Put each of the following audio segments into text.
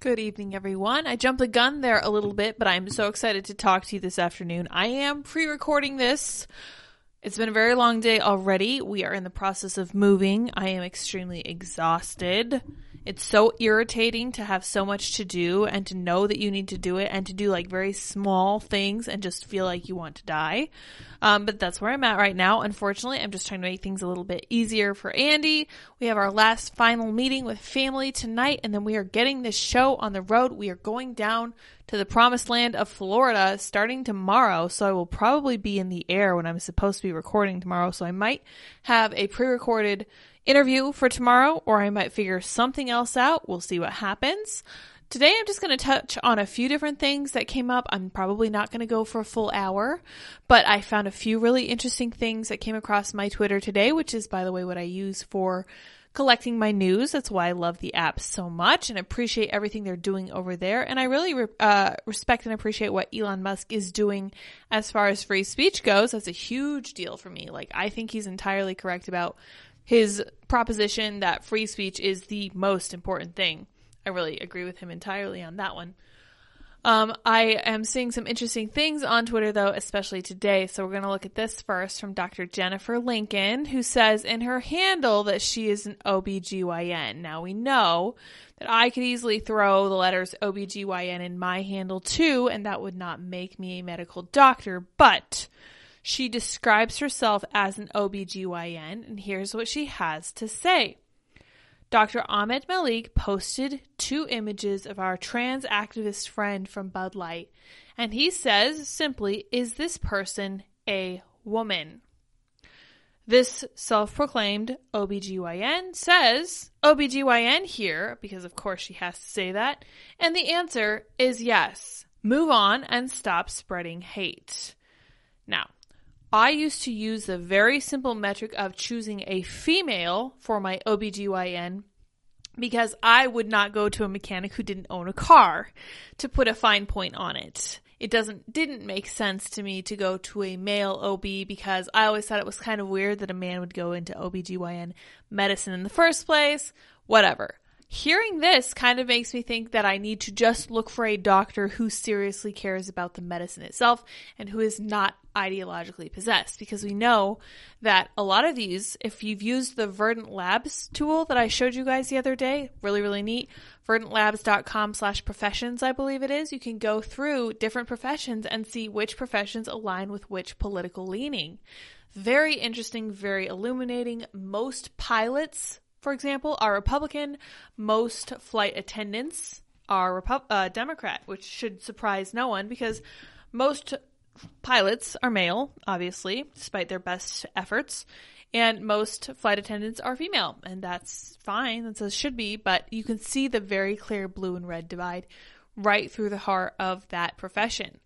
Good evening, everyone. I jumped the gun there a little bit, but I'm so excited to talk to you this afternoon. I am pre recording this. It's been a very long day already. We are in the process of moving. I am extremely exhausted. It's so irritating to have so much to do and to know that you need to do it and to do like very small things and just feel like you want to die. Um, but that's where I'm at right now. Unfortunately, I'm just trying to make things a little bit easier for Andy. We have our last final meeting with family tonight and then we are getting this show on the road. We are going down to the promised land of Florida starting tomorrow. So I will probably be in the air when I'm supposed to be recording tomorrow. So I might have a pre-recorded interview for tomorrow, or I might figure something else out. We'll see what happens. Today, I'm just going to touch on a few different things that came up. I'm probably not going to go for a full hour, but I found a few really interesting things that came across my Twitter today, which is, by the way, what I use for collecting my news. That's why I love the app so much and appreciate everything they're doing over there. And I really re- uh, respect and appreciate what Elon Musk is doing as far as free speech goes. That's a huge deal for me. Like, I think he's entirely correct about his proposition that free speech is the most important thing. I really agree with him entirely on that one. Um, I am seeing some interesting things on Twitter though, especially today. So we're going to look at this first from Dr. Jennifer Lincoln, who says in her handle that she is an OBGYN. Now we know that I could easily throw the letters OBGYN in my handle too, and that would not make me a medical doctor, but she describes herself as an OBGYN, and here's what she has to say. Dr. Ahmed Malik posted two images of our trans activist friend from Bud Light, and he says simply, Is this person a woman? This self proclaimed OBGYN says, OBGYN here, because of course she has to say that, and the answer is yes. Move on and stop spreading hate. Now, I used to use the very simple metric of choosing a female for my OBGYN because I would not go to a mechanic who didn't own a car to put a fine point on it. It doesn't didn't make sense to me to go to a male OB because I always thought it was kind of weird that a man would go into OBGYN medicine in the first place. Whatever. Hearing this kind of makes me think that I need to just look for a doctor who seriously cares about the medicine itself and who is not ideologically possessed because we know that a lot of these, if you've used the Verdant Labs tool that I showed you guys the other day, really, really neat, verdantlabs.com slash professions, I believe it is, you can go through different professions and see which professions align with which political leaning. Very interesting, very illuminating. Most pilots for example, are Republican. Most flight attendants are Repu- uh, Democrat, which should surprise no one because most pilots are male, obviously, despite their best efforts. And most flight attendants are female, and that's fine. That's as should be, but you can see the very clear blue and red divide right through the heart of that profession.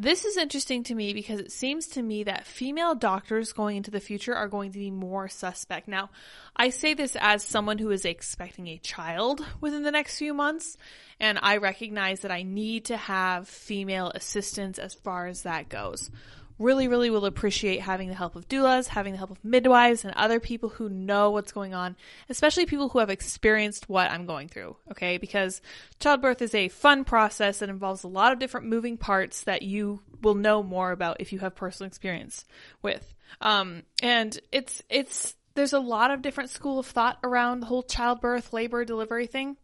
This is interesting to me because it seems to me that female doctors going into the future are going to be more suspect. Now, I say this as someone who is expecting a child within the next few months, and I recognize that I need to have female assistance as far as that goes really, really will appreciate having the help of doulas, having the help of midwives, and other people who know what's going on, especially people who have experienced what I'm going through, okay? Because childbirth is a fun process that involves a lot of different moving parts that you will know more about if you have personal experience with. Um, and it's, it's, there's a lot of different school of thought around the whole childbirth, labor, delivery thing.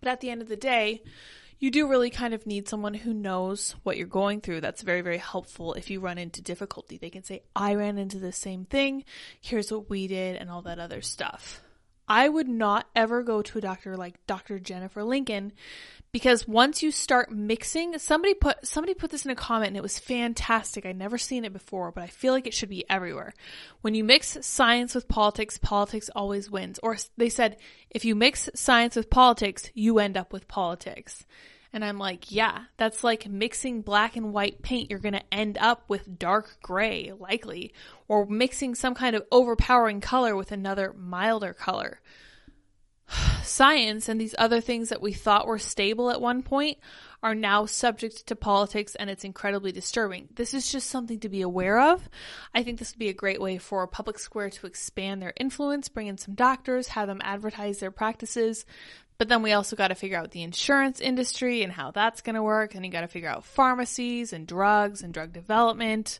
But at the end of the day, you do really kind of need someone who knows what you're going through. That's very, very helpful if you run into difficulty. They can say, I ran into the same thing. Here's what we did and all that other stuff. I would not ever go to a doctor like Dr. Jennifer Lincoln because once you start mixing, somebody put somebody put this in a comment and it was fantastic. I'd never seen it before, but I feel like it should be everywhere. When you mix science with politics, politics always wins. Or they said if you mix science with politics, you end up with politics. And I'm like, yeah, that's like mixing black and white paint. You're going to end up with dark gray, likely, or mixing some kind of overpowering color with another milder color. Science and these other things that we thought were stable at one point are now subject to politics and it's incredibly disturbing. This is just something to be aware of. I think this would be a great way for Public Square to expand their influence, bring in some doctors, have them advertise their practices, But then we also got to figure out the insurance industry and how that's going to work. And you got to figure out pharmacies and drugs and drug development.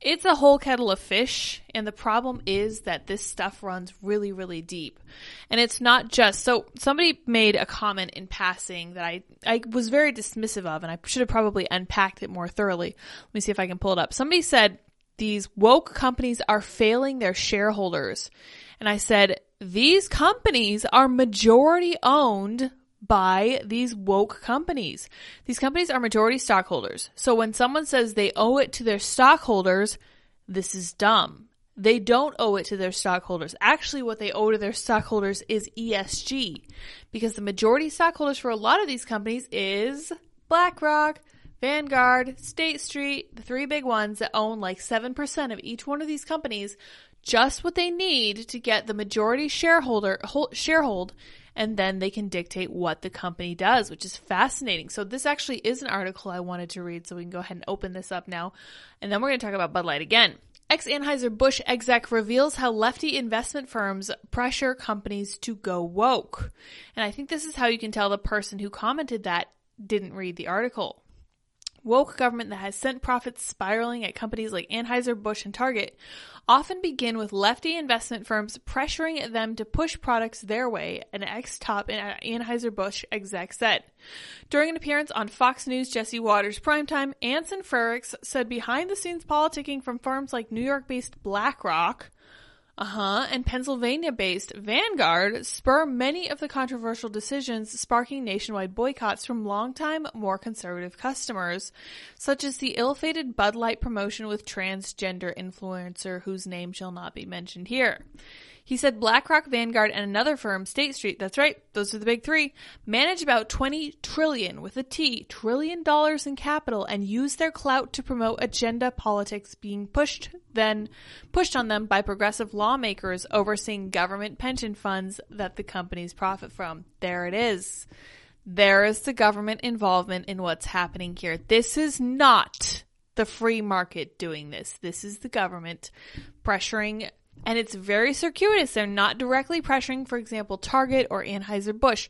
It's a whole kettle of fish, and the problem is that this stuff runs really, really deep. And it's not just so somebody made a comment in passing that I I was very dismissive of, and I should have probably unpacked it more thoroughly. Let me see if I can pull it up. Somebody said these woke companies are failing their shareholders. And I said, these companies are majority owned by these woke companies. These companies are majority stockholders. So when someone says they owe it to their stockholders, this is dumb. They don't owe it to their stockholders. Actually, what they owe to their stockholders is ESG because the majority stockholders for a lot of these companies is BlackRock, Vanguard, State Street, the three big ones that own like 7% of each one of these companies, just what they need to get the majority shareholder sharehold and then they can dictate what the company does, which is fascinating. So this actually is an article I wanted to read, so we can go ahead and open this up now. And then we're going to talk about Bud Light again. Ex Anheuser-Busch exec reveals how lefty investment firms pressure companies to go woke. And I think this is how you can tell the person who commented that didn't read the article woke government that has sent profits spiraling at companies like Anheuser-Busch and Target often begin with lefty investment firms pressuring them to push products their way, an ex-top Anheuser-Busch exec said. During an appearance on Fox News Jesse Watters Primetime, Anson Frericks said behind-the-scenes politicking from firms like New York-based BlackRock uh-huh, and Pennsylvania-based Vanguard spur many of the controversial decisions sparking nationwide boycotts from longtime, more conservative customers, such as the ill-fated Bud Light promotion with transgender influencer whose name shall not be mentioned here. He said BlackRock, Vanguard, and another firm, State Street, that's right, those are the big three, manage about 20 trillion with a T, trillion dollars in capital and use their clout to promote agenda politics being pushed then pushed on them by progressive lawmakers overseeing government pension funds that the companies profit from. There it is. There is the government involvement in what's happening here. This is not the free market doing this. This is the government pressuring and it's very circuitous. They're not directly pressuring, for example, Target or Anheuser-Busch.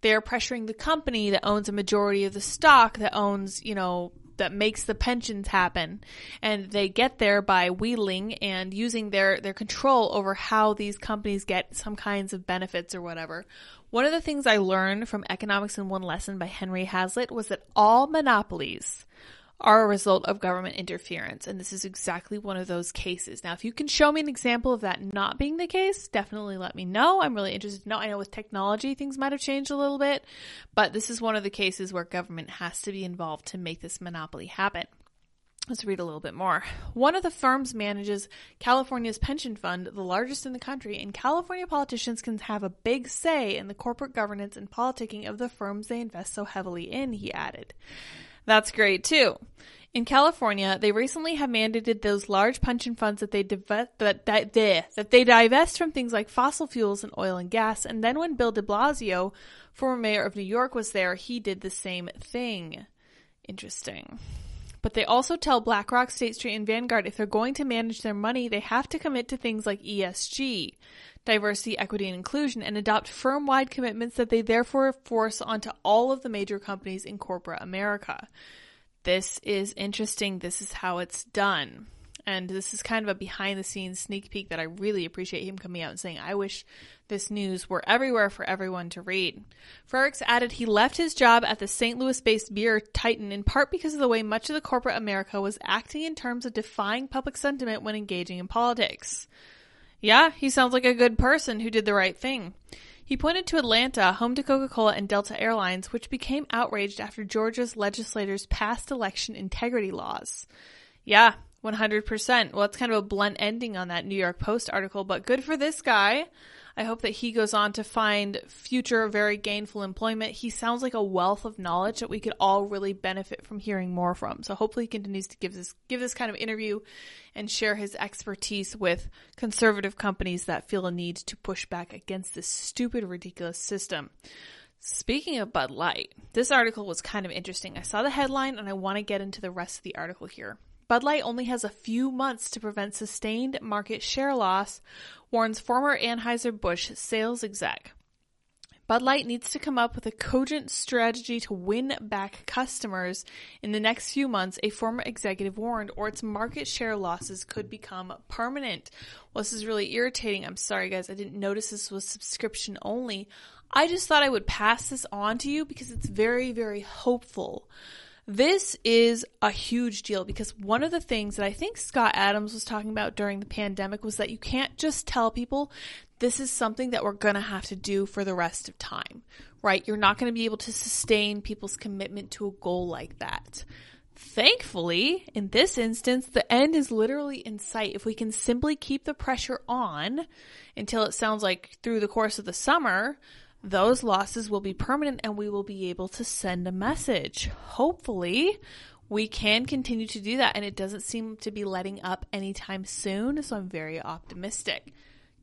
They're pressuring the company that owns a majority of the stock that owns, you know, that makes the pensions happen. And they get there by wheedling and using their, their control over how these companies get some kinds of benefits or whatever. One of the things I learned from Economics in One Lesson by Henry Hazlitt was that all monopolies are a result of government interference. And this is exactly one of those cases. Now, if you can show me an example of that not being the case, definitely let me know. I'm really interested to know. I know with technology, things might have changed a little bit, but this is one of the cases where government has to be involved to make this monopoly happen. Let's read a little bit more. One of the firms manages California's pension fund, the largest in the country, and California politicians can have a big say in the corporate governance and politicking of the firms they invest so heavily in, he added. That's great too. In California, they recently have mandated those large pension funds that they divest, that, that, that they divest from things like fossil fuels and oil and gas. And then when Bill de Blasio, former mayor of New York, was there, he did the same thing. Interesting. But they also tell BlackRock, State Street, and Vanguard if they're going to manage their money, they have to commit to things like ESG, diversity, equity, and inclusion, and adopt firm wide commitments that they therefore force onto all of the major companies in corporate America. This is interesting. This is how it's done. And this is kind of a behind the scenes sneak peek that I really appreciate him coming out and saying, I wish this news were everywhere for everyone to read. Frericks added he left his job at the St. Louis based beer Titan in part because of the way much of the corporate America was acting in terms of defying public sentiment when engaging in politics. Yeah, he sounds like a good person who did the right thing. He pointed to Atlanta, home to Coca Cola and Delta Airlines, which became outraged after Georgia's legislators passed election integrity laws. Yeah, 100%. Well, it's kind of a blunt ending on that New York Post article, but good for this guy. I hope that he goes on to find future very gainful employment. He sounds like a wealth of knowledge that we could all really benefit from hearing more from. So hopefully he continues to give this give this kind of interview and share his expertise with conservative companies that feel a need to push back against this stupid ridiculous system. Speaking of Bud Light, this article was kind of interesting. I saw the headline and I want to get into the rest of the article here. Bud Light only has a few months to prevent sustained market share loss, warns former Anheuser-Busch sales exec. Bud Light needs to come up with a cogent strategy to win back customers in the next few months, a former executive warned, or its market share losses could become permanent. Well, this is really irritating. I'm sorry, guys. I didn't notice this was subscription only. I just thought I would pass this on to you because it's very, very hopeful. This is a huge deal because one of the things that I think Scott Adams was talking about during the pandemic was that you can't just tell people this is something that we're going to have to do for the rest of time, right? You're not going to be able to sustain people's commitment to a goal like that. Thankfully, in this instance, the end is literally in sight. If we can simply keep the pressure on until it sounds like through the course of the summer, those losses will be permanent and we will be able to send a message. Hopefully, we can continue to do that and it doesn't seem to be letting up anytime soon, so I'm very optimistic.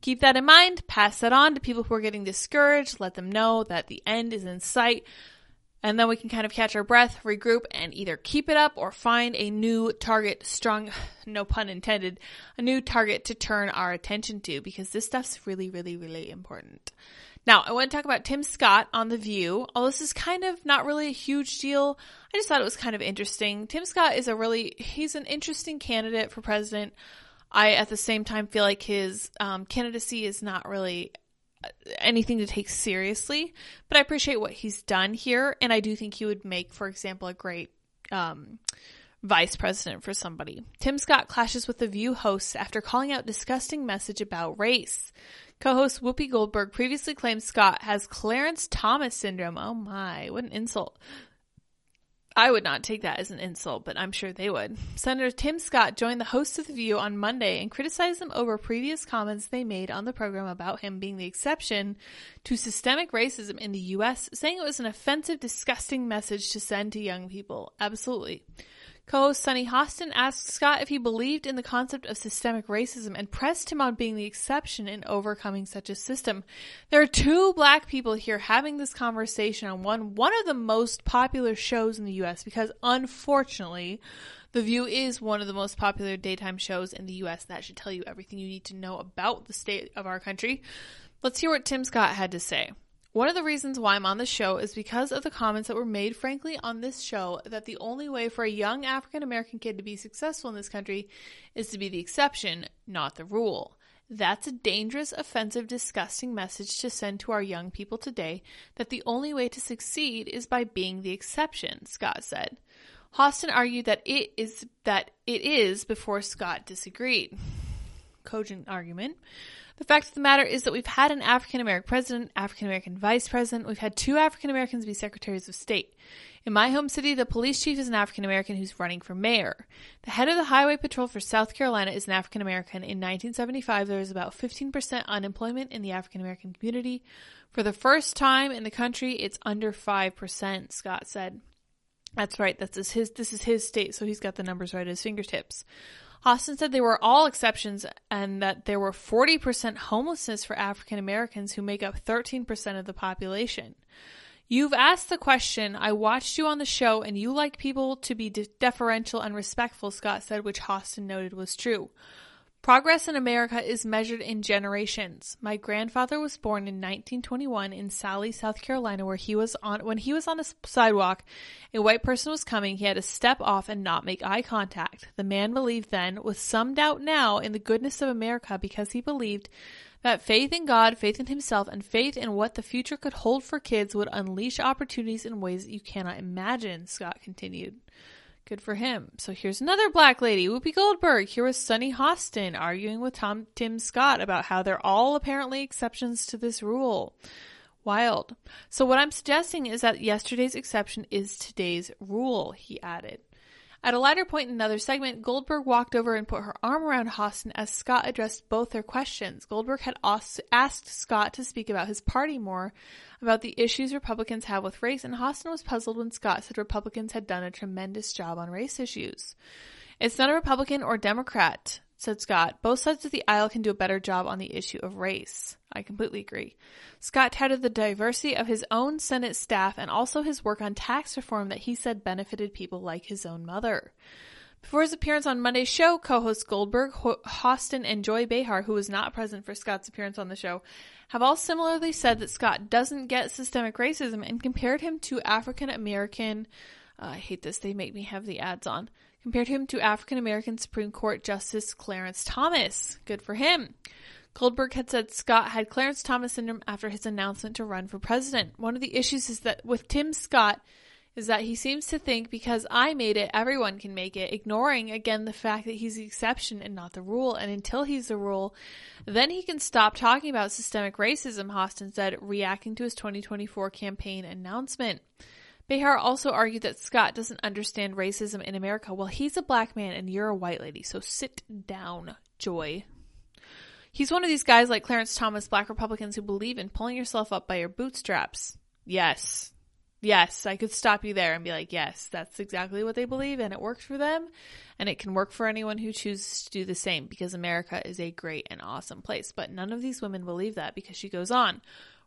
Keep that in mind, pass that on to people who are getting discouraged, let them know that the end is in sight, and then we can kind of catch our breath, regroup, and either keep it up or find a new target, strong, no pun intended, a new target to turn our attention to because this stuff's really, really, really important. Now, I want to talk about Tim Scott on The View. Although this is kind of not really a huge deal, I just thought it was kind of interesting. Tim Scott is a really, he's an interesting candidate for president. I, at the same time, feel like his um, candidacy is not really uh, anything to take seriously, but I appreciate what he's done here, and I do think he would make, for example, a great um, vice president for somebody. Tim Scott clashes with the View hosts after calling out disgusting message about race. Co-host Whoopi Goldberg previously claimed Scott has Clarence Thomas syndrome. Oh my, what an insult. I would not take that as an insult, but I'm sure they would. Senator Tim Scott joined the hosts of The View on Monday and criticized them over previous comments they made on the program about him being the exception to systemic racism in the U.S., saying it was an offensive, disgusting message to send to young people. Absolutely. Co-host Sunny Hostin asked Scott if he believed in the concept of systemic racism and pressed him on being the exception in overcoming such a system. There are two black people here having this conversation on one one of the most popular shows in the US because unfortunately the View is one of the most popular daytime shows in the US. That should tell you everything you need to know about the state of our country. Let's hear what Tim Scott had to say. One of the reasons why I'm on the show is because of the comments that were made, frankly, on this show that the only way for a young African American kid to be successful in this country is to be the exception, not the rule. That's a dangerous, offensive, disgusting message to send to our young people today that the only way to succeed is by being the exception, Scott said. Hostin argued that it is that it is before Scott disagreed. Cogent argument. The fact of the matter is that we've had an African American president, African American vice president, we've had two African Americans be secretaries of state. In my home city, the police chief is an African American who's running for mayor. The head of the highway patrol for South Carolina is an African American. In 1975, there was about 15% unemployment in the African American community. For the first time in the country, it's under 5%, Scott said. That's right. That's his, this is his state, so he's got the numbers right at his fingertips. Hostin said they were all exceptions and that there were 40% homelessness for African Americans who make up 13% of the population. You've asked the question, I watched you on the show and you like people to be deferential and respectful, Scott said, which Hostin noted was true. Progress in America is measured in generations. My grandfather was born in 1921 in Salley, South Carolina, where he was on when he was on a sidewalk, a white person was coming. He had to step off and not make eye contact. The man believed then, with some doubt now, in the goodness of America because he believed that faith in God, faith in himself, and faith in what the future could hold for kids would unleash opportunities in ways that you cannot imagine, Scott continued. Good for him. So here's another black lady, Whoopi Goldberg. Here was Sunny Hostin arguing with Tom Tim Scott about how they're all apparently exceptions to this rule. Wild. So what I'm suggesting is that yesterday's exception is today's rule, he added. At a later point in another segment, Goldberg walked over and put her arm around Hostin as Scott addressed both their questions. Goldberg had asked Scott to speak about his party more, about the issues Republicans have with race, and Hostin was puzzled when Scott said Republicans had done a tremendous job on race issues. It's not a Republican or Democrat, said Scott. Both sides of the aisle can do a better job on the issue of race. I completely agree. Scott touted the diversity of his own Senate staff and also his work on tax reform that he said benefited people like his own mother. Before his appearance on Monday's show, co-hosts Goldberg, Hostin, and Joy Behar, who was not present for Scott's appearance on the show, have all similarly said that Scott doesn't get systemic racism and compared him to African American. Uh, I hate this; they make me have the ads on. Compared him to African American Supreme Court Justice Clarence Thomas. Good for him. Goldberg had said Scott had Clarence Thomas syndrome after his announcement to run for president. One of the issues is that with Tim Scott is that he seems to think because I made it, everyone can make it, ignoring again the fact that he's the exception and not the rule. And until he's the rule, then he can stop talking about systemic racism, Hostin said, reacting to his 2024 campaign announcement. Behar also argued that Scott doesn't understand racism in America. Well, he's a black man and you're a white lady, so sit down, Joy. He's one of these guys like Clarence Thomas, black Republicans who believe in pulling yourself up by your bootstraps. Yes. Yes, I could stop you there and be like, yes, that's exactly what they believe and it works for them. And it can work for anyone who chooses to do the same because America is a great and awesome place. But none of these women believe that because she goes on.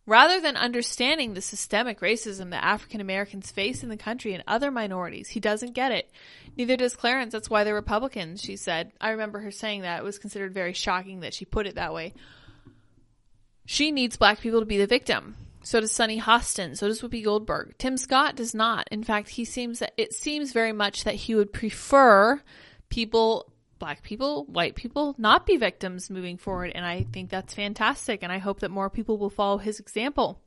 Rather than understanding the systemic racism that African Americans face in the country and other minorities, he doesn't get it. Neither does Clarence. That's why they're Republicans, she said. I remember her saying that. It was considered very shocking that she put it that way. She needs black people to be the victim. So does Sunny Hostin. So does Whoopi Goldberg. Tim Scott does not. In fact, he seems that it seems very much that he would prefer people black people, white people not be victims moving forward. And I think that's fantastic. And I hope that more people will follow his example.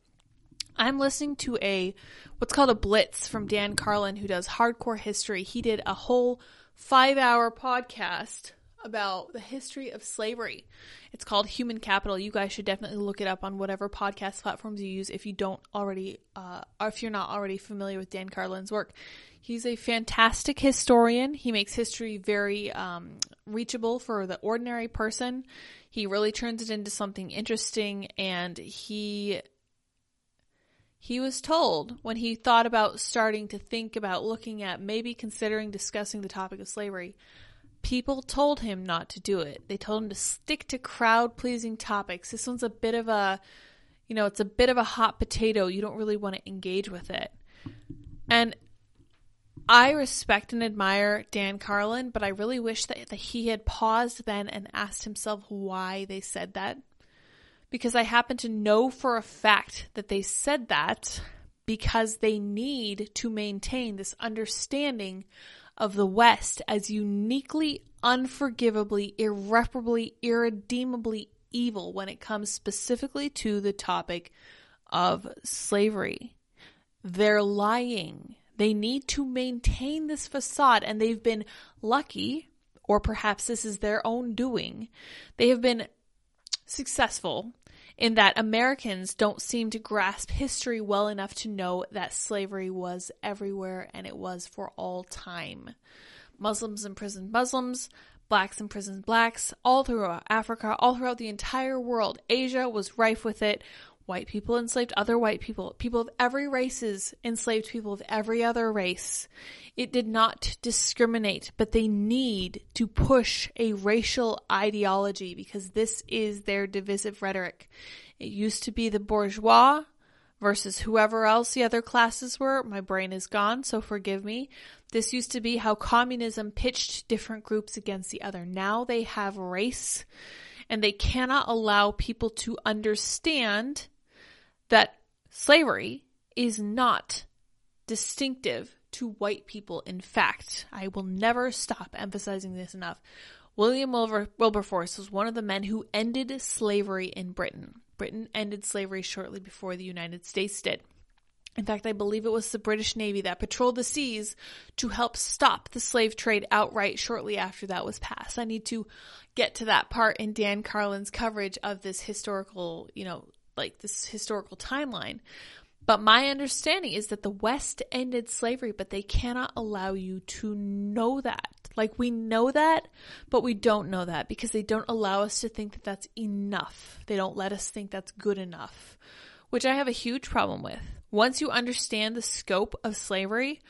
I'm listening to a, what's called a blitz from Dan Carlin, who does hardcore history. He did a whole five hour podcast about the history of slavery. It's called Human Capital. You guys should definitely look it up on whatever podcast platforms you use if you don't already, uh, or if you're not already familiar with Dan Carlin's work. He's a fantastic historian. He makes history very um, reachable for the ordinary person. He really turns it into something interesting, and he he was told when he thought about starting to think about looking at maybe considering discussing the topic of slavery. People told him not to do it. They told him to stick to crowd pleasing topics. This one's a bit of a, you know, it's a bit of a hot potato. You don't really want to engage with it. And I respect and admire Dan Carlin, but I really wish that, that he had paused then and asked himself why they said that. Because I happen to know for a fact that they said that because they need to maintain this understanding of the West as uniquely, unforgivably, irreparably, irredeemably evil when it comes specifically to the topic of slavery. They're lying they need to maintain this facade and they've been lucky, or perhaps this is their own doing. They have been successful in that Americans don't seem to grasp history well enough to know that slavery was everywhere and it was for all time. Muslims imprisoned Muslims, blacks imprisoned blacks, all throughout Africa, all throughout the entire world. Asia was rife with it. White people enslaved other white people. People of every races enslaved people of every other race. It did not discriminate, but they need to push a racial ideology because this is their divisive rhetoric. It used to be the bourgeois versus whoever else the other classes were. My brain is gone, so forgive me. This used to be how communism pitched different groups against the other. Now they have race and they cannot allow people to understand that slavery is not distinctive to white people. In fact, I will never stop emphasizing this enough. William Wilber- Wilberforce was one of the men who ended slavery in Britain. Britain ended slavery shortly before the United States did. In fact, I believe it was the British Navy that patrolled the seas to help stop the slave trade outright shortly after that was passed. I need to get to that part in Dan Carlin's coverage of this historical, you know, like this historical timeline. But my understanding is that the West ended slavery, but they cannot allow you to know that. Like we know that, but we don't know that because they don't allow us to think that that's enough. They don't let us think that's good enough, which I have a huge problem with. Once you understand the scope of slavery,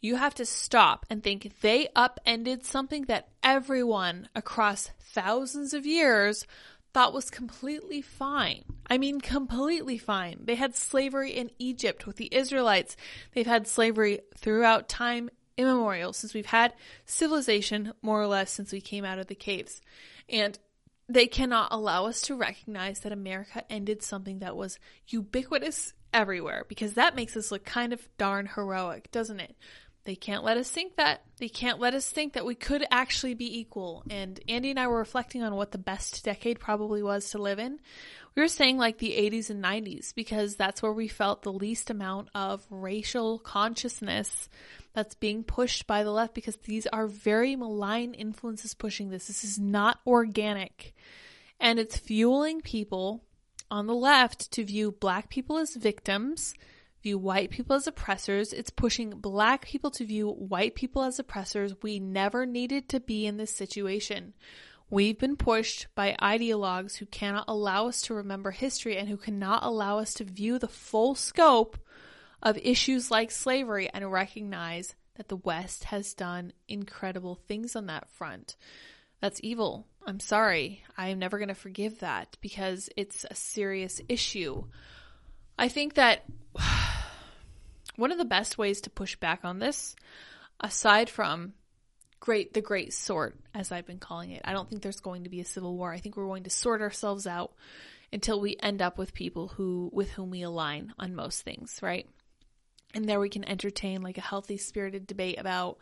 you have to stop and think they upended something that everyone across thousands of years thought was completely fine. I mean, completely fine. They had slavery in Egypt with the Israelites. They've had slavery throughout time immemorial, since we've had civilization more or less since we came out of the caves. And they cannot allow us to recognize that America ended something that was ubiquitous everywhere because that makes us look kind of darn heroic, doesn't it? They can't let us think that. They can't let us think that we could actually be equal. And Andy and I were reflecting on what the best decade probably was to live in. We were saying like the 80s and 90s because that's where we felt the least amount of racial consciousness that's being pushed by the left because these are very malign influences pushing this. This is not organic. And it's fueling people on the left to view black people as victims, view white people as oppressors. It's pushing black people to view white people as oppressors. We never needed to be in this situation. We've been pushed by ideologues who cannot allow us to remember history and who cannot allow us to view the full scope of issues like slavery and recognize that the West has done incredible things on that front. That's evil. I'm sorry. I am never going to forgive that because it's a serious issue. I think that one of the best ways to push back on this, aside from great the great sort as I've been calling it. I don't think there's going to be a civil war. I think we're going to sort ourselves out until we end up with people who with whom we align on most things, right? And there we can entertain like a healthy spirited debate about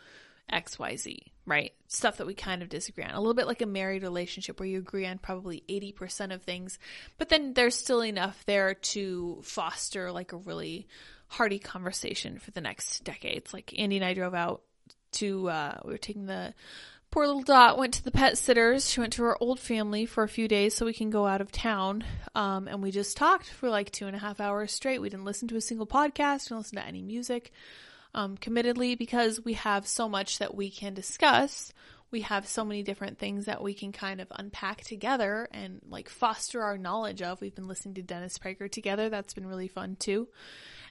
XYZ, right? Stuff that we kind of disagree on. A little bit like a married relationship where you agree on probably 80% of things, but then there's still enough there to foster like a really hearty conversation for the next decades. Like Andy and I drove out to, uh, we were taking the Poor little Dot went to the pet sitters. She went to her old family for a few days so we can go out of town. Um, and we just talked for like two and a half hours straight. We didn't listen to a single podcast, didn't listen to any music, um, committedly because we have so much that we can discuss. We have so many different things that we can kind of unpack together and like foster our knowledge of. We've been listening to Dennis Prager together. That's been really fun too.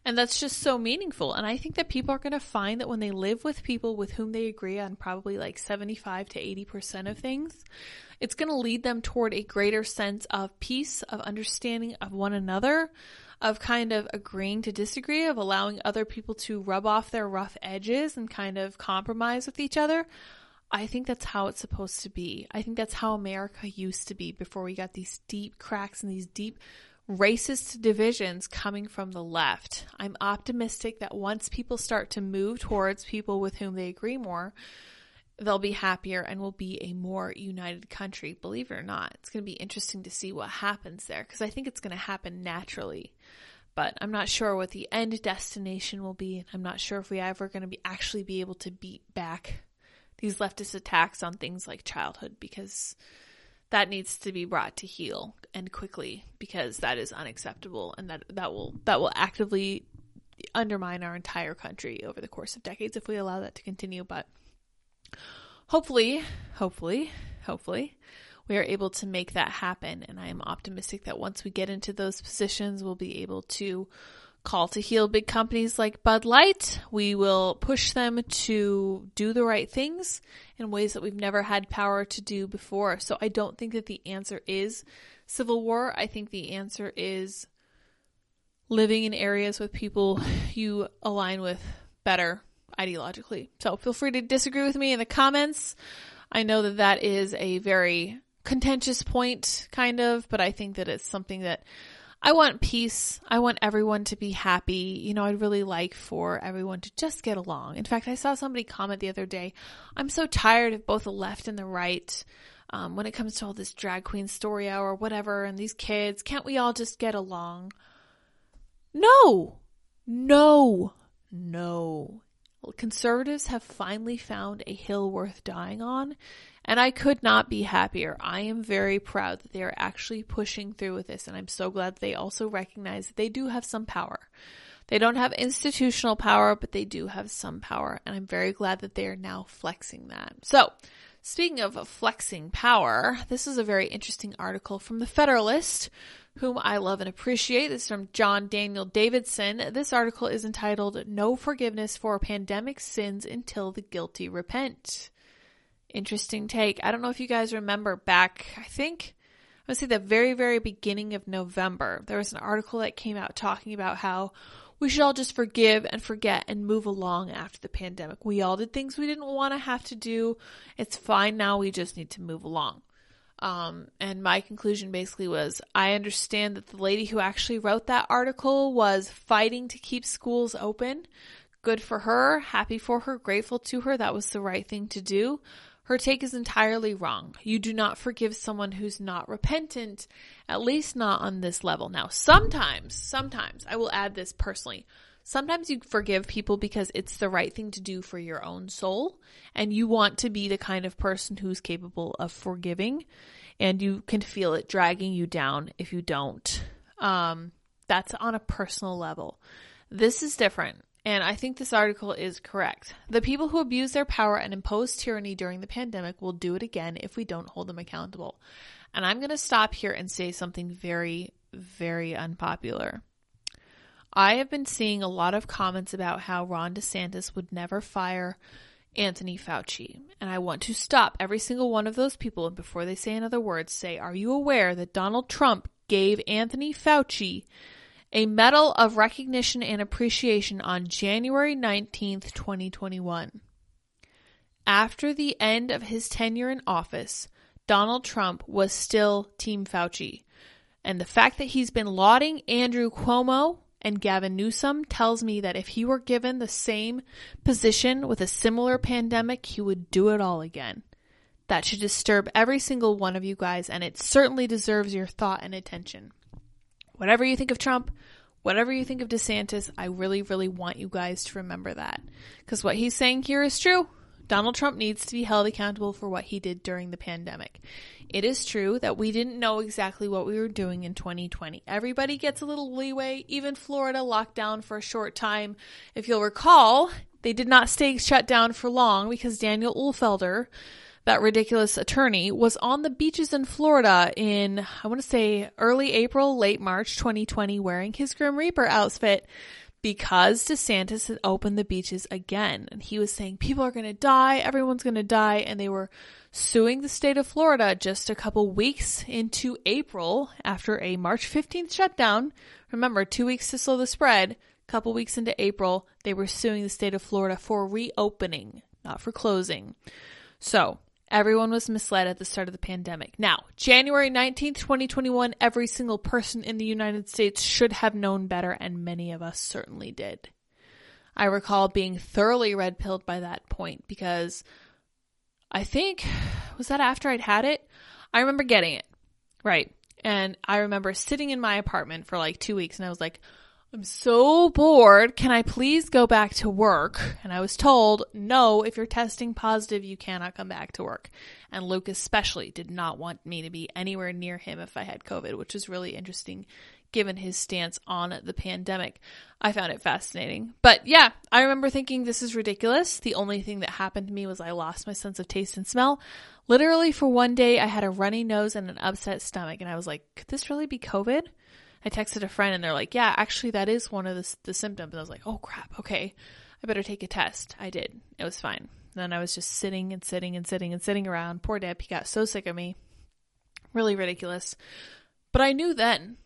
And that's just so meaningful. And I think that people are going to find that when they live with people with whom they agree on probably like 75 to 80% of things, it's going to lead them toward a greater sense of peace, of understanding of one another, of kind of agreeing to disagree, of allowing other people to rub off their rough edges and kind of compromise with each other. I think that's how it's supposed to be. I think that's how America used to be before we got these deep cracks and these deep racist divisions coming from the left. I'm optimistic that once people start to move towards people with whom they agree more, they'll be happier and will be a more united country. Believe it or not, it's going to be interesting to see what happens there because I think it's going to happen naturally. But I'm not sure what the end destination will be. I'm not sure if we ever going to be actually be able to beat back these leftist attacks on things like childhood because that needs to be brought to heel and quickly because that is unacceptable and that that will that will actively undermine our entire country over the course of decades if we allow that to continue but hopefully hopefully hopefully we are able to make that happen and i am optimistic that once we get into those positions we'll be able to call to heel big companies like Bud Light. We will push them to do the right things in ways that we've never had power to do before. So I don't think that the answer is civil war. I think the answer is living in areas with people you align with better ideologically. So feel free to disagree with me in the comments. I know that that is a very contentious point, kind of, but I think that it's something that I want peace. I want everyone to be happy. You know, I'd really like for everyone to just get along. In fact, I saw somebody comment the other day, I'm so tired of both the left and the right. Um, when it comes to all this drag queen story hour or whatever and these kids, can't we all just get along? No, no, no. Conservatives have finally found a hill worth dying on, and I could not be happier. I am very proud that they are actually pushing through with this, and I'm so glad they also recognize that they do have some power. They don't have institutional power, but they do have some power, and I'm very glad that they are now flexing that. So, speaking of flexing power, this is a very interesting article from the Federalist, whom I love and appreciate. This is from John Daniel Davidson. This article is entitled No Forgiveness for Pandemic Sins Until the Guilty Repent. Interesting take. I don't know if you guys remember back, I think, I would say the very, very beginning of November, there was an article that came out talking about how we should all just forgive and forget and move along after the pandemic. We all did things we didn't want to have to do. It's fine now. We just need to move along. Um, and my conclusion basically was I understand that the lady who actually wrote that article was fighting to keep schools open. Good for her, happy for her, grateful to her. That was the right thing to do. Her take is entirely wrong. You do not forgive someone who's not repentant, at least not on this level. Now, sometimes, sometimes, I will add this personally. Sometimes you forgive people because it's the right thing to do for your own soul, and you want to be the kind of person who's capable of forgiving, and you can feel it dragging you down if you don't. Um, that's on a personal level. This is different, and I think this article is correct. The people who abuse their power and impose tyranny during the pandemic will do it again if we don't hold them accountable. And I'm going to stop here and say something very, very unpopular. I have been seeing a lot of comments about how Ron DeSantis would never fire Anthony Fauci. And I want to stop every single one of those people and before they say another word, say, Are you aware that Donald Trump gave Anthony Fauci a medal of recognition and appreciation on January 19th, 2021? After the end of his tenure in office, Donald Trump was still Team Fauci. And the fact that he's been lauding Andrew Cuomo and Gavin Newsom tells me that if he were given the same position with a similar pandemic, he would do it all again. That should disturb every single one of you guys, and it certainly deserves your thought and attention. Whatever you think of Trump, whatever you think of DeSantis, I really, really want you guys to remember that. Because what he's saying here is true. Donald Trump needs to be held accountable for what he did during the pandemic. It is true that we didn't know exactly what we were doing in 2020. Everybody gets a little leeway. Even Florida locked down for a short time. If you'll recall, they did not stay shut down for long because Daniel Uhlfelder, that ridiculous attorney, was on the beaches in Florida in, I want to say, early April, late March 2020, wearing his Grim Reaper outfit because DeSantis had opened the beaches again. And he was saying people are going to die, everyone's going to die. And they were suing the state of Florida just a couple weeks into April after a March 15th shutdown. Remember, two weeks to slow the spread. A couple weeks into April, they were suing the state of Florida for reopening, not for closing. So, Everyone was misled at the start of the pandemic. Now, January 19th, 2021, every single person in the United States should have known better, and many of us certainly did. I recall being thoroughly red pilled by that point because I think, was that after I'd had it? I remember getting it. Right. And I remember sitting in my apartment for like two weeks and I was like, I'm so bored. Can I please go back to work? And I was told, no, if you're testing positive, you cannot come back to work. And Luke especially did not want me to be anywhere near him if I had COVID, which was really interesting given his stance on the pandemic. I found it fascinating. But yeah, I remember thinking this is ridiculous. The only thing that happened to me was I lost my sense of taste and smell. Literally for one day, I had a runny nose and an upset stomach. And I was like, could this really be COVID? I texted a friend and they're like, yeah, actually that is one of the, the symptoms. I was like, oh crap, okay, I better take a test. I did. It was fine. And then I was just sitting and sitting and sitting and sitting around. Poor Deb, he got so sick of me. Really ridiculous. But I knew then.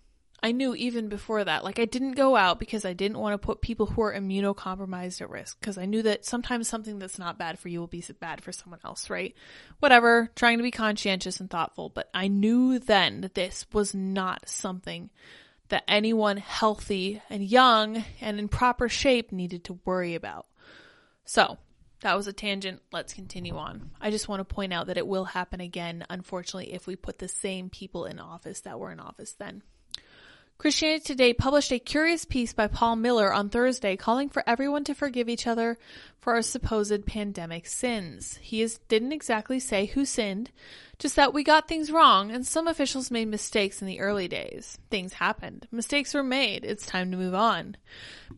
I knew even before that. Like I didn't go out because I didn't want to put people who are immunocompromised at risk because I knew that sometimes something that's not bad for you will be bad for someone else, right? Whatever, trying to be conscientious and thoughtful, but I knew then that this was not something that anyone healthy and young and in proper shape needed to worry about. So, that was a tangent. Let's continue on. I just want to point out that it will happen again, unfortunately, if we put the same people in office that were in office then. Christianity Today published a curious piece by Paul Miller on Thursday calling for everyone to forgive each other for our supposed pandemic sins. He is, didn't exactly say who sinned, just that we got things wrong and some officials made mistakes in the early days. Things happened. Mistakes were made. It's time to move on.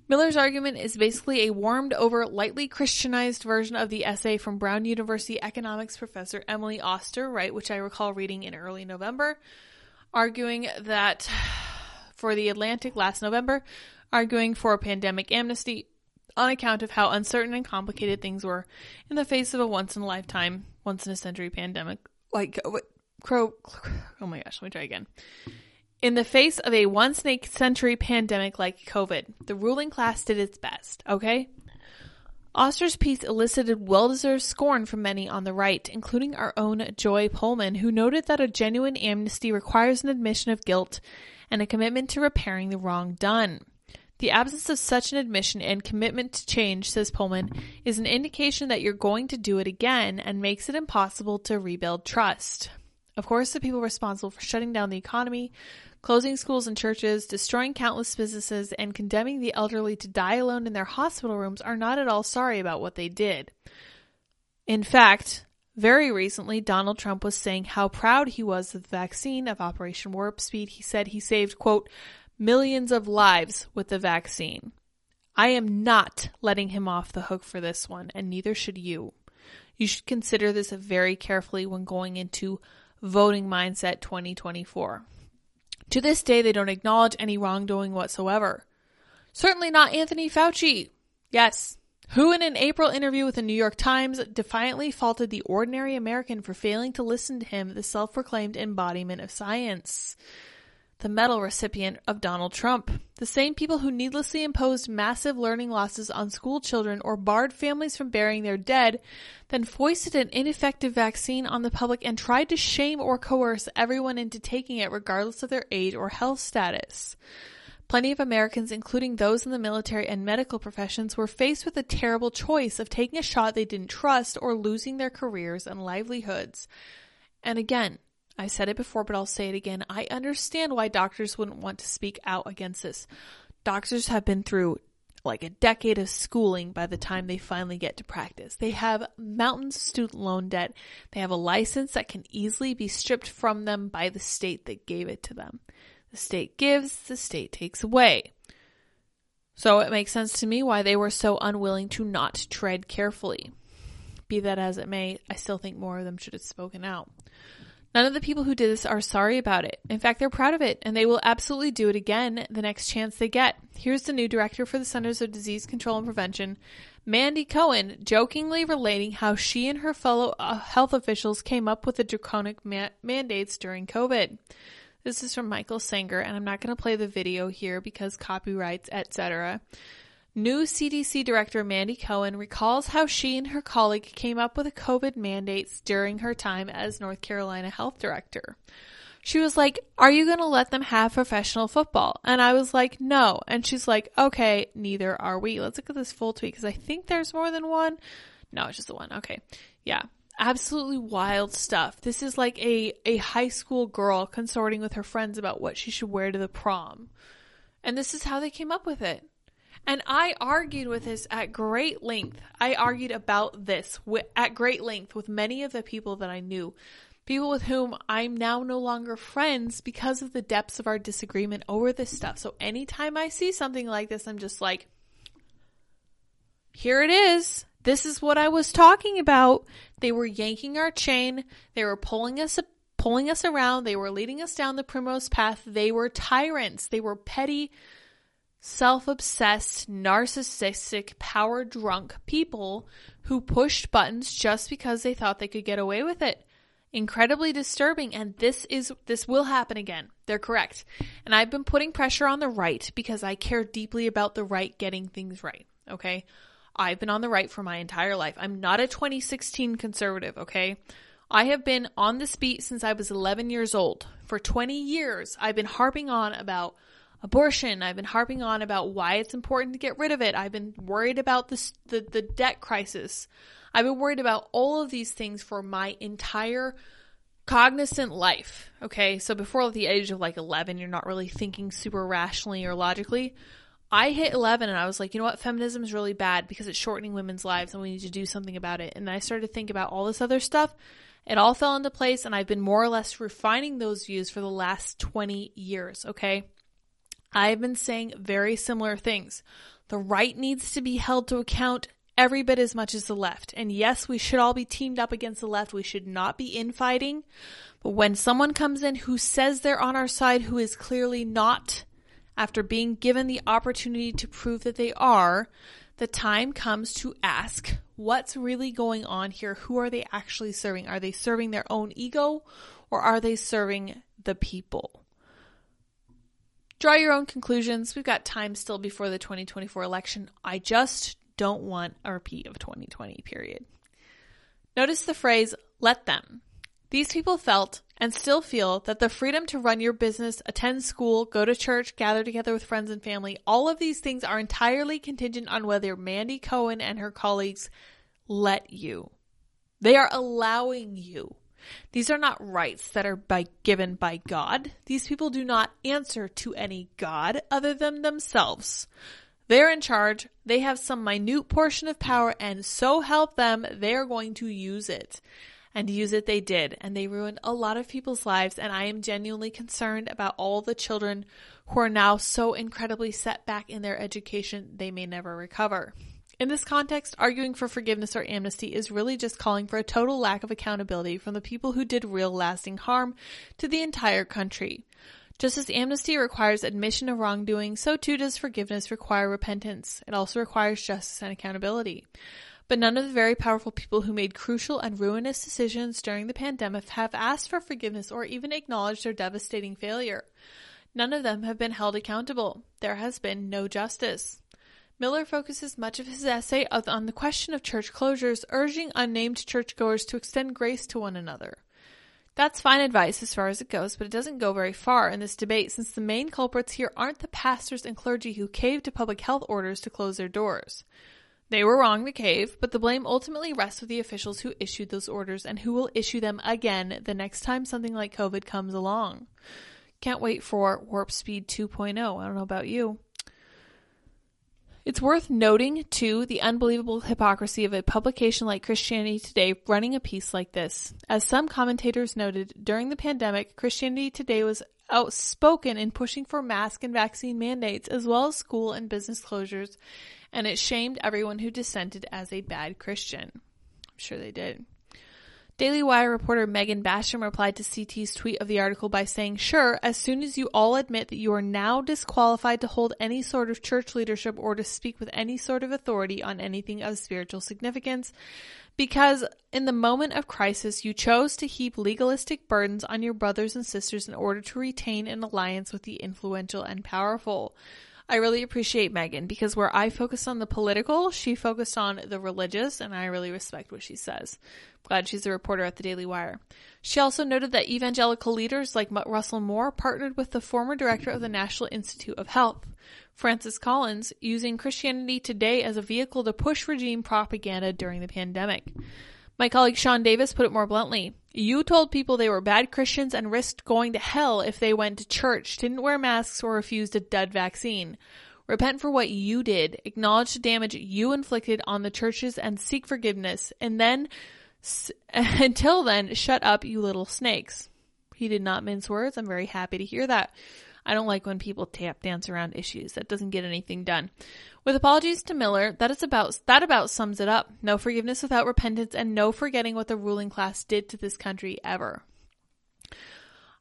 Miller's argument is basically a warmed over, lightly Christianized version of the essay from Brown University economics professor Emily Oster, right, which I recall reading in early November, arguing that for The Atlantic last November, arguing for a pandemic amnesty on account of how uncertain and complicated things were in the face of a once in a lifetime, once in a century pandemic. Like, uh, what, crow, oh my gosh, let me try again. In the face of a once in a century pandemic like COVID, the ruling class did its best, okay? Oster's piece elicited well deserved scorn from many on the right, including our own Joy Pullmann, who noted that a genuine amnesty requires an admission of guilt and a commitment to repairing the wrong done. The absence of such an admission and commitment to change, says Pullmann, is an indication that you're going to do it again and makes it impossible to rebuild trust. Of course, the people responsible for shutting down the economy, closing schools and churches, destroying countless businesses, and condemning the elderly to die alone in their hospital rooms are not at all sorry about what they did. In fact, very recently, Donald Trump was saying how proud he was of the vaccine of Operation Warp Speed. He said he saved, quote, millions of lives with the vaccine. I am not letting him off the hook for this one, and neither should you. You should consider this very carefully when going into voting mindset 2024. To this day, they don't acknowledge any wrongdoing whatsoever. Certainly not Anthony Fauci. Yes, who in an April interview with the New York Times defiantly faulted the ordinary American for failing to listen to him, the self proclaimed embodiment of science. The medal recipient of Donald Trump. The same people who needlessly imposed massive learning losses on school children or barred families from burying their dead, then foisted an ineffective vaccine on the public and tried to shame or coerce everyone into taking it regardless of their age or health status. Plenty of Americans, including those in the military and medical professions, were faced with a terrible choice of taking a shot they didn't trust or losing their careers and livelihoods. And again, I said it before, but I'll say it again. I understand why doctors wouldn't want to speak out against this. Doctors have been through like a decade of schooling by the time they finally get to practice. They have mountains of student loan debt. They have a license that can easily be stripped from them by the state that gave it to them. The state gives, the state takes away. So it makes sense to me why they were so unwilling to not tread carefully. Be that as it may, I still think more of them should have spoken out. None of the people who did this are sorry about it. In fact, they're proud of it, and they will absolutely do it again the next chance they get. Here's the new director for the Centers of Disease Control and Prevention, Mandy Cohen, jokingly relating how she and her fellow uh, health officials came up with the draconic ma- mandates during COVID. This is from Michael Senger, and I'm not going to play the video here because copyrights, etc. New CDC Director Mandy Cohen recalls how she and her colleague came up with COVID mandates during her time as North Carolina Health Director. She was like, Are you going to let them have professional football? And I was like, No. And she's like, Okay, neither are we. Let's look at this full tweet because I think there's more than one. No, it's just the one. Okay. Yeah. Absolutely wild stuff. This is like a, a high school girl consorting with her friends about what she should wear to the prom. And this is how they came up with it. And I argued with this at great length. I argued about this at great length with many of the people that I knew. People with whom I'm now no longer friends because of the depths of our disagreement over this stuff. So anytime I see something like this, I'm just like, here it is. This is what I was talking about. They were yanking our chain. They were pulling us pulling us around. They were leading us down the primrose path. They were tyrants. They were petty self obsessed, narcissistic, power drunk people who pushed buttons just because they thought they could get away with it. Incredibly disturbing, and this is this will happen again. They're correct. And I've been putting pressure on the right because I care deeply about the right getting things right. Okay. I've been on the right for my entire life. I'm not a 2016 conservative, okay? I have been on this beat since I was 11 years old. For 20 years, I've been harping on about abortion. I've been harping on about why it's important to get rid of it. I've been worried about the, the, debt crisis. I've been worried about all of these things for my entire cognizant life. Okay. So before the age of like 11, you're not really thinking super rationally or logically. I hit 11 and I was like, you know what? Feminism is really bad because it's shortening women's lives and we need to do something about it. And then I started to think about all this other stuff. It all fell into place and I've been more or less refining those views for the last 20 years. Okay. I've been saying very similar things. The right needs to be held to account every bit as much as the left. And yes, we should all be teamed up against the left. We should not be infighting. But when someone comes in who says they're on our side, who is clearly not, after being given the opportunity to prove that they are, the time comes to ask what's really going on here? Who are they actually serving? Are they serving their own ego or are they serving the people? Draw your own conclusions. We've got time still before the 2024 election. I just don't want a repeat of 2020, period. Notice the phrase, let them. These people felt and still feel that the freedom to run your business, attend school, go to church, gather together with friends and family, all of these things are entirely contingent on whether Mandy Cohen and her colleagues let you. They are allowing you. These are not rights that are by, given by God. These people do not answer to any God other than themselves. They're in charge. They have some minute portion of power and so help them, they're going to use it and use it they did. And they ruined a lot of people's lives. And I am genuinely concerned about all the children who are now so incredibly set back in their education they may never recover. In this context, arguing for forgiveness or amnesty is really just calling for a total lack of accountability from the people who did real lasting harm to the entire country. Just as amnesty requires admission of wrongdoing, so too does forgiveness require repentance. It also requires justice and accountability. But none of the very powerful people who made crucial and ruinous decisions during the pandemic have asked for forgiveness or even acknowledged their devastating failure. None of them have been held accountable. There has been no justice. Miller focuses much of his essay on the question of church closures, urging unnamed churchgoers to extend grace to one another. That's fine advice as far as it goes, but it doesn't go very far in this debate since the main culprits here aren't the pastors and clergy who caved to public health orders to close their doors. They were wrong to cave, but the blame ultimately rests with the officials who issued those orders and who will issue them again the next time something like COVID comes along. Can't wait for Warp Speed 2.0. I don't know about you. It's worth noting, too, the unbelievable hypocrisy of a publication like Christianity Today running a piece like this. As some commentators noted, during the pandemic, Christianity Today was outspoken in pushing for mask and vaccine mandates, as well as school and business closures, and it shamed everyone who dissented as a bad Christian. I'm sure they did. Daily Wire reporter Megan Basham replied to CT's tweet of the article by saying, Sure, as soon as you all admit that you are now disqualified to hold any sort of church leadership or to speak with any sort of authority on anything of spiritual significance, because in the moment of crisis you chose to heap legalistic burdens on your brothers and sisters in order to retain an alliance with the influential and powerful. I really appreciate Megan because where I focus on the political, she focused on the religious, and I really respect what she says. Glad she's a reporter at the Daily Wire. She also noted that evangelical leaders like Russell Moore partnered with the former director of the National Institute of Health, Francis Collins, using Christianity Today as a vehicle to push regime propaganda during the pandemic. My colleague Sean Davis put it more bluntly. You told people they were bad Christians and risked going to hell if they went to church, didn't wear masks, or refused a dud vaccine. Repent for what you did, acknowledge the damage you inflicted on the churches, and seek forgiveness. And then, until then, shut up, you little snakes. He did not mince words. I'm very happy to hear that. I don't like when people tap dance around issues. That doesn't get anything done. With apologies to Miller, that is about that about sums it up. No forgiveness without repentance and no forgetting what the ruling class did to this country ever.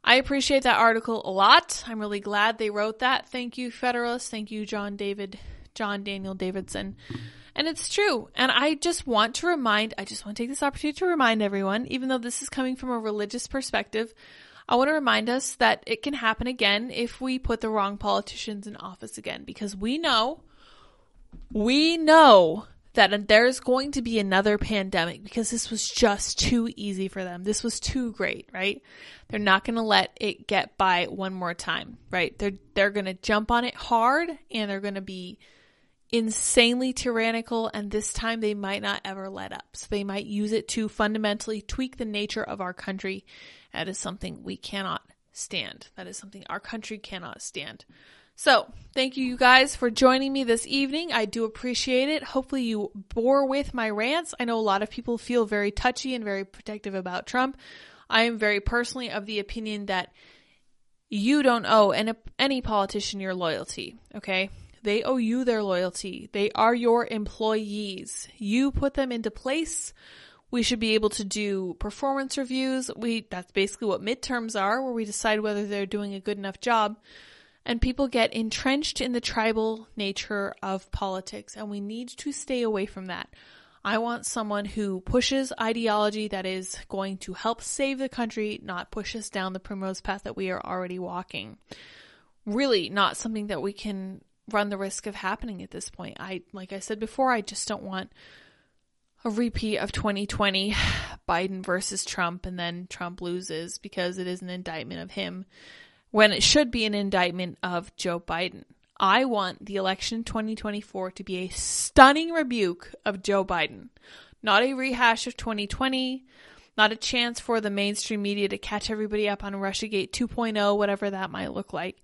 I appreciate that article a lot. I'm really glad they wrote that. Thank you, Federalists. Thank you, John David, John Daniel Davidson. And it's true. And I just want to remind, I just want to take this opportunity to remind everyone, even though this is coming from a religious perspective, I want to remind us that it can happen again if we put the wrong politicians in office again, because we know, we know that there's going to be another pandemic because this was just too easy for them. This was too great, right? They're not going to let it get by one more time, right? They're they're going to jump on it hard and they're going to be insanely tyrannical and this time they might not ever let up. So they might use it to fundamentally tweak the nature of our country that is something we cannot stand. That is something our country cannot stand. So, thank you, you guys, for joining me this evening. I do appreciate it. Hopefully, you bore with my rants. I know a lot of people feel very touchy and very protective about Trump. I am very personally of the opinion that you don't owe any, any politician your loyalty, okay? They owe you their loyalty. They are your employees. You put them into place we should be able to do performance reviews. We that's basically what midterms are, where we decide whether they're doing a good enough job. And people get entrenched in the tribal nature of politics, and we need to stay away from that. I want someone who pushes ideology that is going to help save the country, not push us down the primrose path that we are already walking. really not something that we can run the risk of happening at this point. I, like I said before, I just don't want a repeat of 2020 Biden versus Trump and then Trump loses because it is an indictment of him when it should be an indictment of Joe Biden. I want the election 2024 to be a stunning rebuke of Joe Biden, not a rehash of 2020, not a chance for the mainstream media to catch everybody up on Russiagate 2.0, whatever that might look like.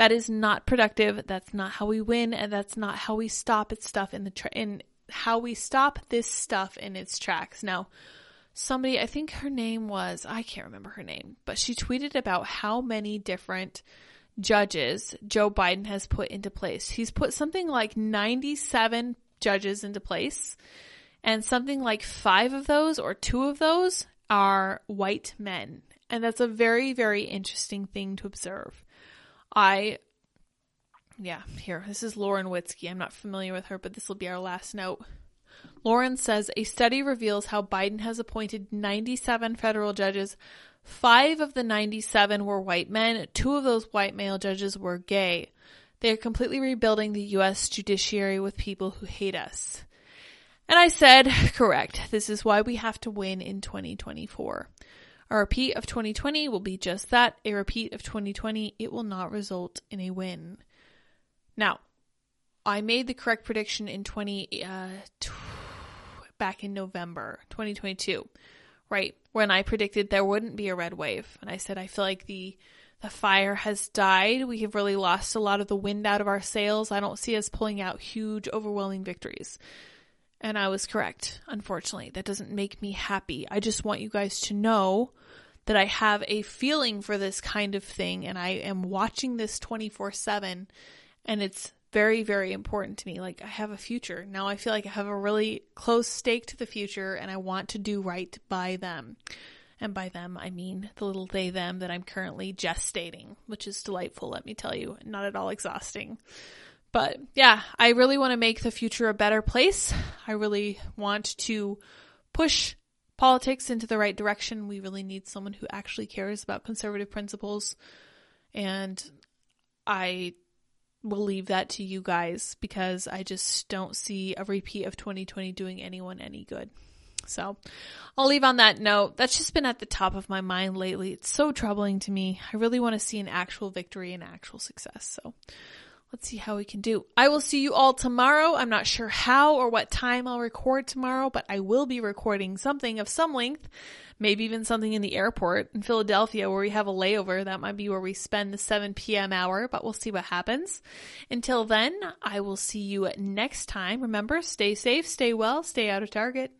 That is not productive. That's not how we win, and that's not how we stop it stuff in the tra- in how we stop this stuff in its tracks. Now, somebody, I think her name was I can't remember her name, but she tweeted about how many different judges Joe Biden has put into place. He's put something like 97 judges into place, and something like five of those or two of those are white men. And that's a very, very interesting thing to observe. I, yeah, here, this is Lauren Witzke. I'm not familiar with her, but this will be our last note. Lauren says a study reveals how Biden has appointed 97 federal judges. Five of the 97 were white men. Two of those white male judges were gay. They are completely rebuilding the U.S. judiciary with people who hate us. And I said, correct. This is why we have to win in 2024. A repeat of 2020 will be just that a repeat of 2020. It will not result in a win. Now, I made the correct prediction in 20, uh, t- back in November 2022, right? When I predicted there wouldn't be a red wave. And I said, I feel like the, the fire has died. We have really lost a lot of the wind out of our sails. I don't see us pulling out huge, overwhelming victories. And I was correct, unfortunately. That doesn't make me happy. I just want you guys to know that I have a feeling for this kind of thing and I am watching this 24 7 and it's very, very important to me. Like I have a future. Now I feel like I have a really close stake to the future and I want to do right by them. And by them, I mean the little they them that I'm currently gestating, which is delightful, let me tell you, not at all exhausting. But yeah, I really want to make the future a better place. I really want to push politics into the right direction. We really need someone who actually cares about conservative principles. And I will leave that to you guys because I just don't see a repeat of 2020 doing anyone any good. So I'll leave on that note. That's just been at the top of my mind lately. It's so troubling to me. I really want to see an actual victory and actual success. So let's see how we can do. I will see you all tomorrow. I'm not sure how or what time I'll record tomorrow, but I will be recording something of some length, maybe even something in the airport in Philadelphia where we have a layover. That might be where we spend the 7 p.m. hour, but we'll see what happens. Until then, I will see you next time. Remember, stay safe, stay well, stay out of Target.